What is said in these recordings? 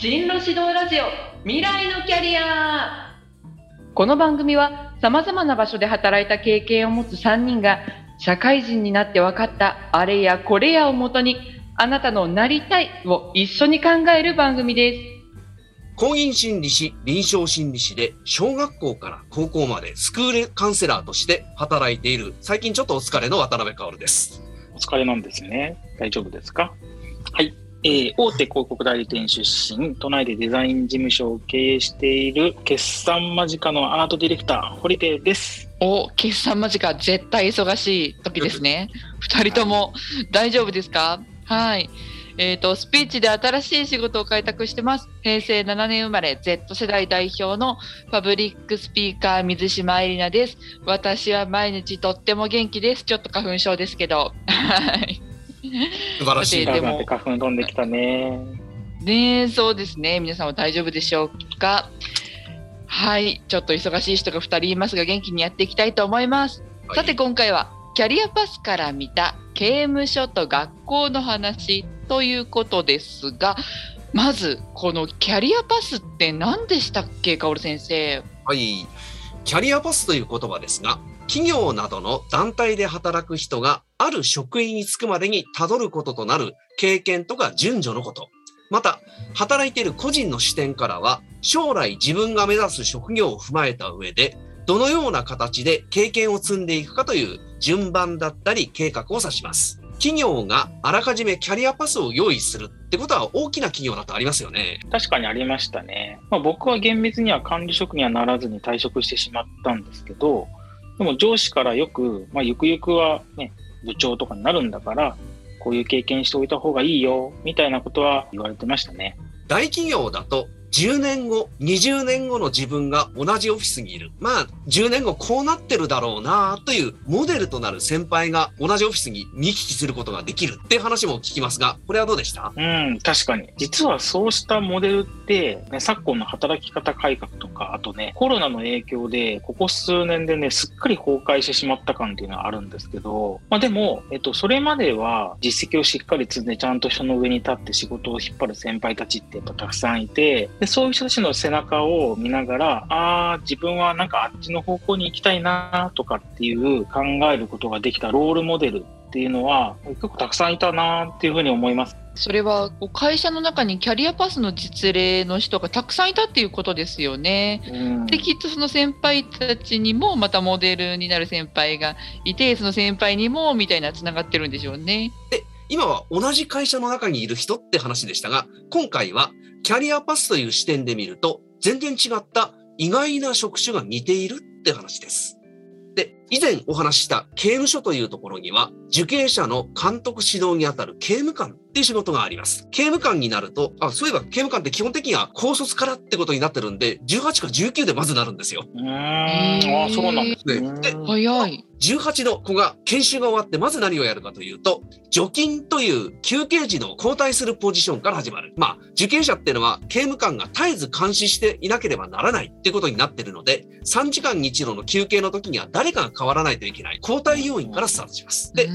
進路指導ラジオ未来のキャリアこの番組は様々な場所で働いた経験を持つ3人が社会人になって分かったあれやこれやをもとにあなたのなりたいを一緒に考える番組です。公認心理師、臨床心理師で小学校から高校までスクールカウンセラーとして働いている最近ちょっとお疲れの渡辺薫です。お疲れなんですね。大丈夫ですか？はい。えー大手広告代理店出身、都内でデザイン事務所を経営している決算間近のアートディレクター、堀手です。お、決算間近、絶対忙しい時ですね。二人とも大丈夫ですか？はい。えっ、と、スピーチで新しい仕事を開拓してます。平成7年生まれ、Z 世代代表のパブリックスピーカー、水島えりなです。私は毎日とっても元気です。ちょっと花粉症ですけど。はい。素晴らしい。でも花粉飛んできたね。ねえ、そうですね。皆さんは大丈夫でしょうか？はい。ちょっと忙しい人が2人いますが、元気にやっていきたいと思います。はいさて今回はキャリアパスから見た刑務所と学校の話ということですがまずこのキャリアパスって何でしたっけカオル先生？はい。キャリアパスという言葉ですが、企業などの団体で働く人がある職位に就くまでにたどることとなる経験とか順序のこと。また、働いている個人の視点からは、将来自分が目指す職業を踏まえた上で、どのような形で経験を積んでいくかという順番だったり計画を指します。企業があらかじめキャリアパスを用意するってことは大きな企業だとありますよね。確かにありましたね。まあ、僕は厳密には管理職にはならずに退職してしまったんですけど、でも上司からよく、まあ、ゆくゆくはね、部長とかになるんだから、こういう経験しておいた方がいいよ、みたいなことは言われてましたね。大企業だと10年後、20年後の自分が同じオフィスにいる。まあ、10年後こうなってるだろうなというモデルとなる先輩が同じオフィスに見聞きすることができるっていう話も聞きますが、これはどうでした？うん、確かに。実はそうしたモデルって、ね、昨今の働き方改革とか、あとね、コロナの影響で、ここ数年でね、すっかり崩壊してしまった感っていうのはあるんですけど、まあでも、えっと、それまでは実績をしっかり積んで、ちゃんと人の上に立って仕事を引っ張る先輩たちってやっぱたくさんいて、でそういう人たちの背中を見ながら、ああ、自分はなんかあっちの方向に行きたいなとかっていう考えることができたロールモデルっていうのは結構たくさんいたなっていうふうに思います。それはこう会社の中にキャリアパスの実例の人がたくさんいたっていうことですよね。うんできっとその先輩たちにもまたモデルになる先輩がいてその先輩にもみたいなつながってるんでしょうね。今は同じ会社の中にいる人って話でしたが、今回はキャリアパスという視点で見ると、全然違った意外な職種が似ているって話です。で、以前お話しした刑務所というところには、受刑者の監督指導にあたる刑務官っていう仕事があります。刑務官になると、あ、そういえば刑務官って基本的には高卒からってことになってるんで、18か19でまずなるんですよ。うーん、あーそうなんですね。ねで早い。18の子が研修が終わってまず何をやるかというと、除菌という休憩時の交代するポジションから始まる。まあ、受刑者っていうのは刑務官が絶えず監視していなければならないっていうことになってるので、3時間に一度の休憩の時には誰かが変わらないといけない。交代要員からスタートします。で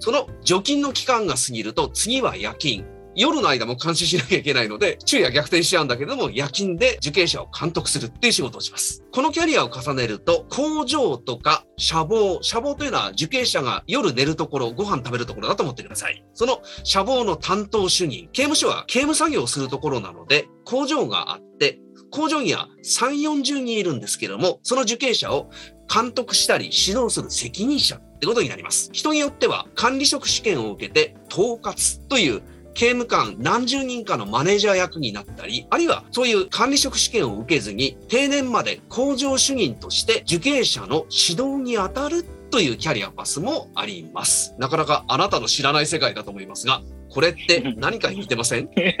その除菌の期間が過ぎると次は夜勤。夜の間も監視しなきゃいけないので、昼夜逆転しちゃうんだけども、夜勤で受刑者を監督するっていう仕事をします。このキャリアを重ねると、工場とか社房、社房というのは受刑者が夜寝るところ、ご飯食べるところだと思ってください。その社房の担当主任、刑務所は刑務作業をするところなので、工場があって、工場には3、40人いるんですけども、その受刑者を監督したり指導する責任者ってことになります。人によっては管理職試験を受けて統括という刑務官何十人かのマネージャー役になったり、あるいはそういう管理職試験を受けずに定年まで工場主任として受刑者の指導に当たるというキャリアパスもあります。なかなかあなたの知らない世界だと思いますが、これって何か似てません？え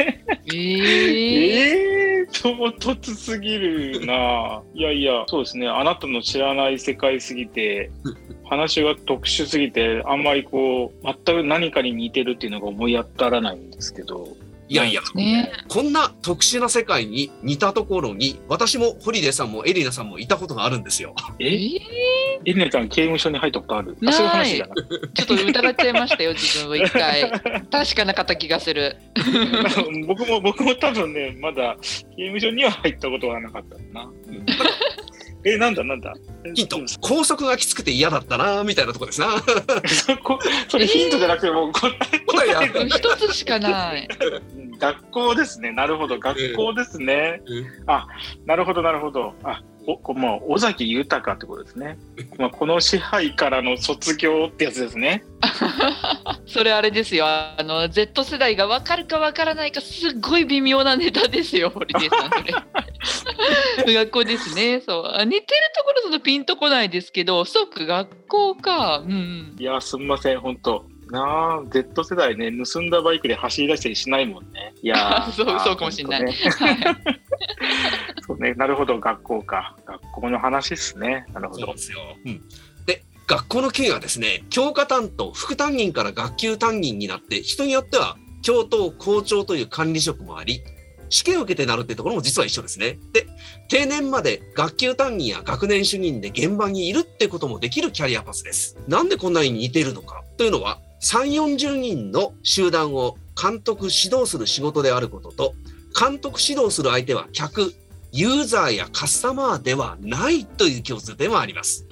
ー、えー、唐突すぎるな。いやいや、そうですね。あなたの知らない世界すぎて、話が特殊すぎて、あんまりこう、全く何かに似てるっていうのが思い当たらないんですけど、いやいや、ねこんな特殊な世界に似たところに、私もホリデーさんもエリナさんもいたことがあるんですよ。え？え？ーエリナちゃん刑務所に入ったことある？ないあそういう話じゃなちょっと疑っちゃいましたよ、自分を一回。確かなかった気がする。僕も僕も多分ねまだ刑務所には入ったことはなかったな、えなんだなんだ？ヒント、拘束がきつくて嫌だったな、みたいなとこですな。そこそれヒントじゃなくてもう答えや。一つしかない。学校ですね。なるほど。学校ですね、うん。なるほどなるほど。あおこもう尾崎豊ってことですね、まあ、この支配からの卒業ってやつですね。それあれですよ。あの Z 世代が分かるか分からないかすっごい微妙なネタですよ、ホリデーさん。学校ですね。そう。あ似てるところそのピンとこないですけど、そうか学校か。うん。いやすみません本当なあ Z 世代ね盗んだバイクで走り出したりしないもんね。いやー そうそうかもしんない。ね。そうね。なるほど。学校か。学校の話ですね。なるほど。そうですよ。うん。で、学校の経営はですね、教科担当、副担任から学級担任になって、人によっては教頭、校長という管理職もあり、試験を受けてなるってところも実は一緒ですね。で、定年まで学級担任や学年主任で現場にいるってこともできるキャリアパスです。なんでこんなに似てるのかというのは、3、40人の集団を監督、指導する仕事であることと、監督指導する相手は客、ユーザーやカスタマーではないという共通点はあります。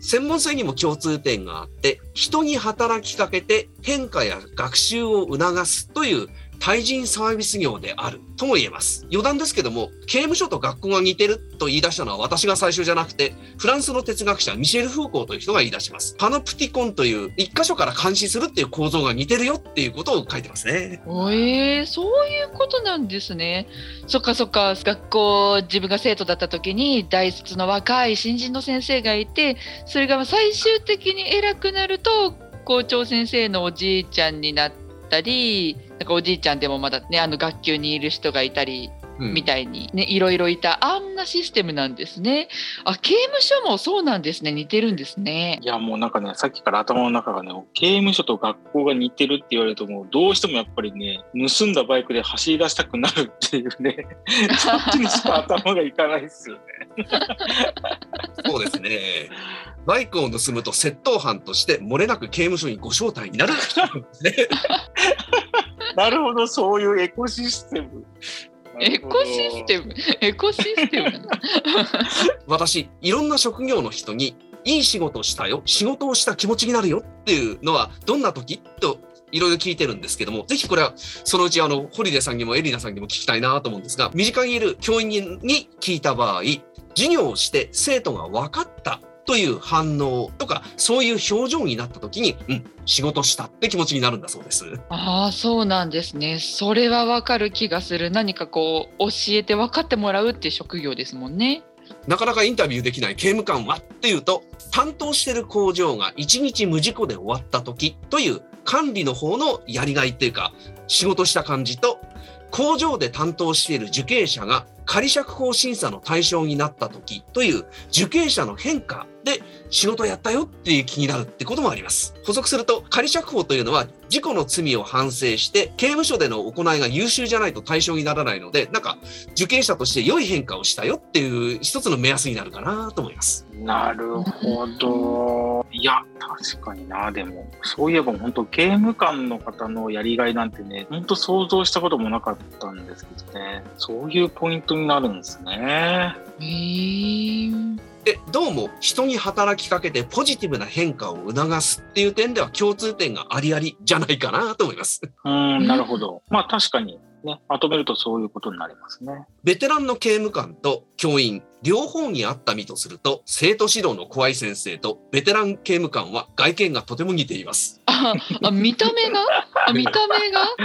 専門性にも共通点があって、人に働きかけて変化や学習を促すという対人サービス業であるとも言えます。余談ですけども、刑務所と学校が似てると言い出したのは私が最初じゃなくて、フランスの哲学者ミシェル・フーコーという人が言い出します。パノプティコンという一箇所から監視するっていう構造が似てるよっていうことを書いてますね。えー、そういうことなんですね。そっかそっか学校自分が生徒だった時に大卒の若い新人の先生がいてそれが最終的に偉くなると校長先生のおじいちゃんになったりなんかおじいちゃんでもまだねあの学級にいる人がいたりうんみたいにね、いろいろいたあんなシステムなんですね。あ刑務所もそうなんですね似てるんですね。いやもうなんかねさっきから頭の中がね刑務所と学校が似てるって言われるともうどうしてもやっぱりね盗んだバイクで走り出したくなるっていうね そっちにしか頭がいかないですよね。そうですね。バイクを盗むと窃盗犯として漏れなく刑務所にご招待になる。ねなるほどそういうエコシステム。エコシステム？エコシステム 私、いろんな職業の人に、いい仕事をしたよ、仕事をした気持ちになるよっていうのは、どんな時？といろいろ聞いてるんですけども、ぜひこれは、そのうちあの、ホリデーさんにもエリナさんにも聞きたいなと思うんですが、身近にいる教員に聞いた場合、授業をして生徒が分かったという反応とか、そういう表情になった時に、うん、仕事したって気持ちになるんだそうです。ああそうなんですね。それはわかる気がする。何かこう教えて分かってもらうっていう職業ですもんね。なかなかインタビューできない刑務官はっていうと、担当してる工場が1日無事故で終わった時という管理の方のやりがいっていうか、仕事した感じと、工場で担当している受刑者が仮釈放審査の対象になった時という受刑者の変化で仕事やったよっていう気になるってこともあります。補足すると仮釈放というのは事故の罪を反省して刑務所での行いが優秀じゃないと対象にならないので、なんか受刑者として良い変化をしたよっていう一つの目安になるかなと思います。なるほど。いや、確かにな。でも、そういえば本当、刑務官の方のやりがいなんてね、本当想像したこともなかったんですけどね。そういうポイントになるんですね。へーで、どうも人に働きかけてポジティブな変化を促すっていう点では共通点がありありじゃないかなと思います。うん、なるほど。まあ確かにね、まとめるとそういうことになりますね。ベテランの刑務官と教員、両方にあった身とすると、生徒指導の怖い先生とベテラン刑務官は外見がとても似ています。ああ見た目が？あ見た目が？あー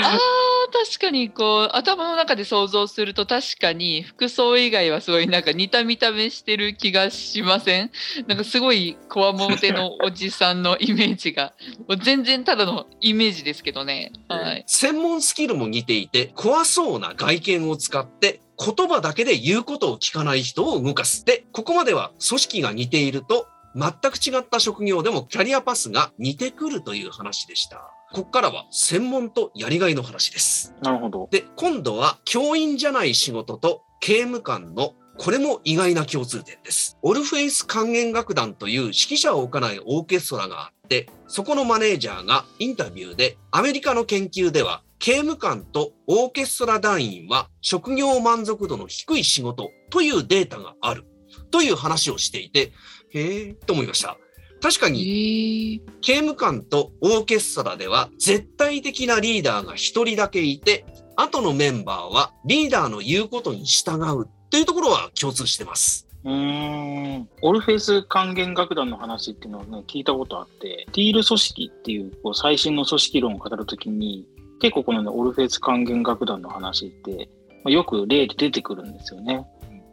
確かにこう頭の中で想像すると確かに服装以外はすごいなんか似た見た目してる気がしません？なんかすごいこわもてのおじさんのイメージが。もう全然ただのイメージですけどね。はい。専門スキルも似ていて、怖そうな外見を使って、言葉だけで言うことを聞かない人を動かす。で、ここまでは組織が似ていると、全く違った職業でもキャリアパスが似てくるという話でした。ここからは専門とやりがいの話です。なるほど。で、今度は教員じゃない仕事と刑務官のこれも意外な共通点です。オルフェイス管弦楽団という指揮者を置かないオーケストラがあって、そこのマネージャーがインタビューでアメリカの研究では刑務官とオーケストラ団員は職業満足度の低い仕事というデータがあるという話をしていて、へえと思いました。確かえにー、刑務官とオーケストラでは絶対的なリーダーが一人だけいて、後のメンバーはリーダーの言うことに従うというところは共通してます。うーん。オルフェイス管弦楽団の話っていうのをね、聞いたことあって、ティール組織っていうこう最新の組織論を語るときに、結構このね、オルフェス管弦楽団の話って、まあ、よく例で出てくるんですよね。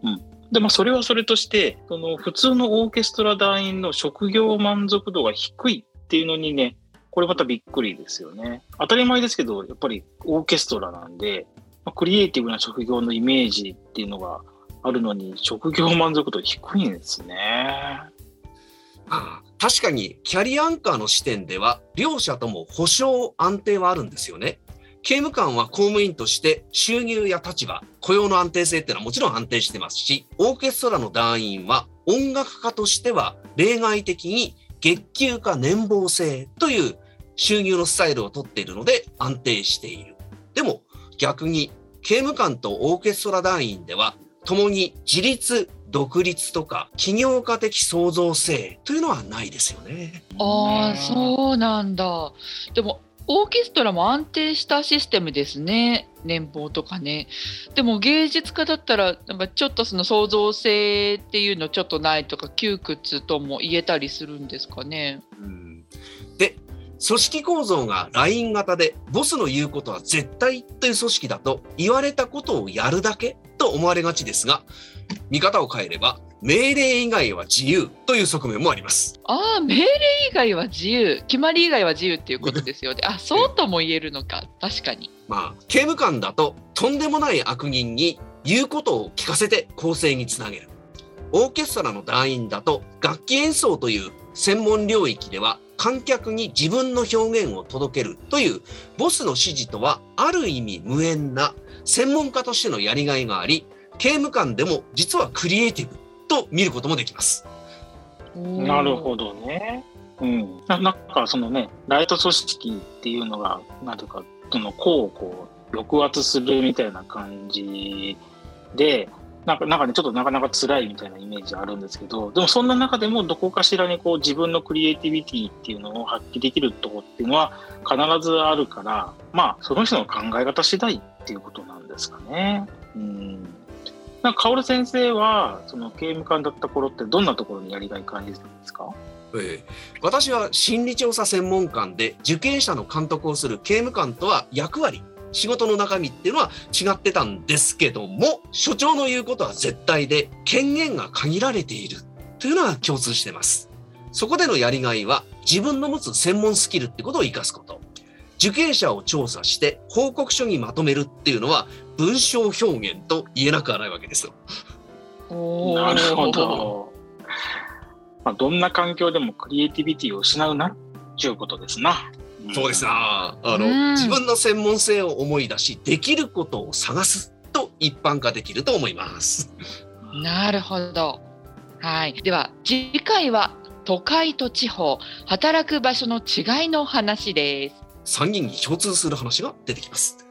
うん。で、まあ、それはそれとして、その普通のオーケストラ団員の職業満足度が低いっていうのにね、これまたびっくりですよね。当たり前ですけど、やっぱりオーケストラなんで、まあ、クリエイティブな職業のイメージっていうのがあるのに、職業満足度低いんですね。あ あ確かにキャリアアンカーの視点では両者とも保証安定はあるんですよね。刑務官は公務員として収入や立場、雇用の安定性っていうのはもちろん安定してますし、オーケストラの団員は音楽家としては例外的に月給か年俸制という収入のスタイルをとっているので安定している。でも逆に刑務官とオーケストラ団員では共に自立、独立とか起業家的創造性というのはないですよね。ああ、ねそうなんだ。でも、オーケストラも安定したシステムですね。年俸とかね。でも芸術家だったら、なんかちょっとその創造性っていうのちょっとないとか、窮屈とも言えたりするんですかね。うんで、組織構造がライン型で、ボスの言うことは絶対という組織だと、言われたことをやるだけと思われがちですが、見方を変えれば、命令以外は自由という側面もあります。ああ、命令以外は自由、決まり以外は自由っていうことですよね。あ、そうとも言えるのか。確かに。まあ、刑務官だと、とんでもない悪人に言うことを聞かせて構成につなげる。オーケストラの団員だと、楽器演奏という専門領域では、観客に自分の表現を届けるというボスの指示とはある意味無縁な専門家としてのやりがいがあり、刑務官でも実はクリエイティブと見ることもできます。なるほどね。うん。ななんかそのね、ライト組織っていうのが、なんていうか、その項をこう、抑圧するみたいな感じで、なんかなんかね、ちょっとなかなか辛いみたいなイメージあるんですけど、でもそんな中でもどこかしらにこう自分のクリエイティビティっていうのを発揮できるとこっていうのは必ずあるから、まあその人の考え方次第っていうことなんですかね。うん。なんか、薫先生は、その刑務官だった頃ってどんなところにやりがい感じたんですか？ええ私は心理調査専門官で受刑者の監督をする刑務官とは役割仕事の中身っていうのは違ってたんですけども所長の言うことは絶対で権限が限られているというのは共通してますそこでのやりがいは自分の持つ専門スキルってことを生かすこと受刑者を調査して報告書にまとめるっていうのは文章表現と言えなくはないわけですよなるほど。まあ、どんな環境でもクリエイティビティを失うなっていうことですな。んそうですな。あの、うん自分の専門性を思い出し、できることを探すと一般化できると思います。なるほど。はい。では次回は都会と地方働く場所の違いの話です。参議院に共通する話が出てきます。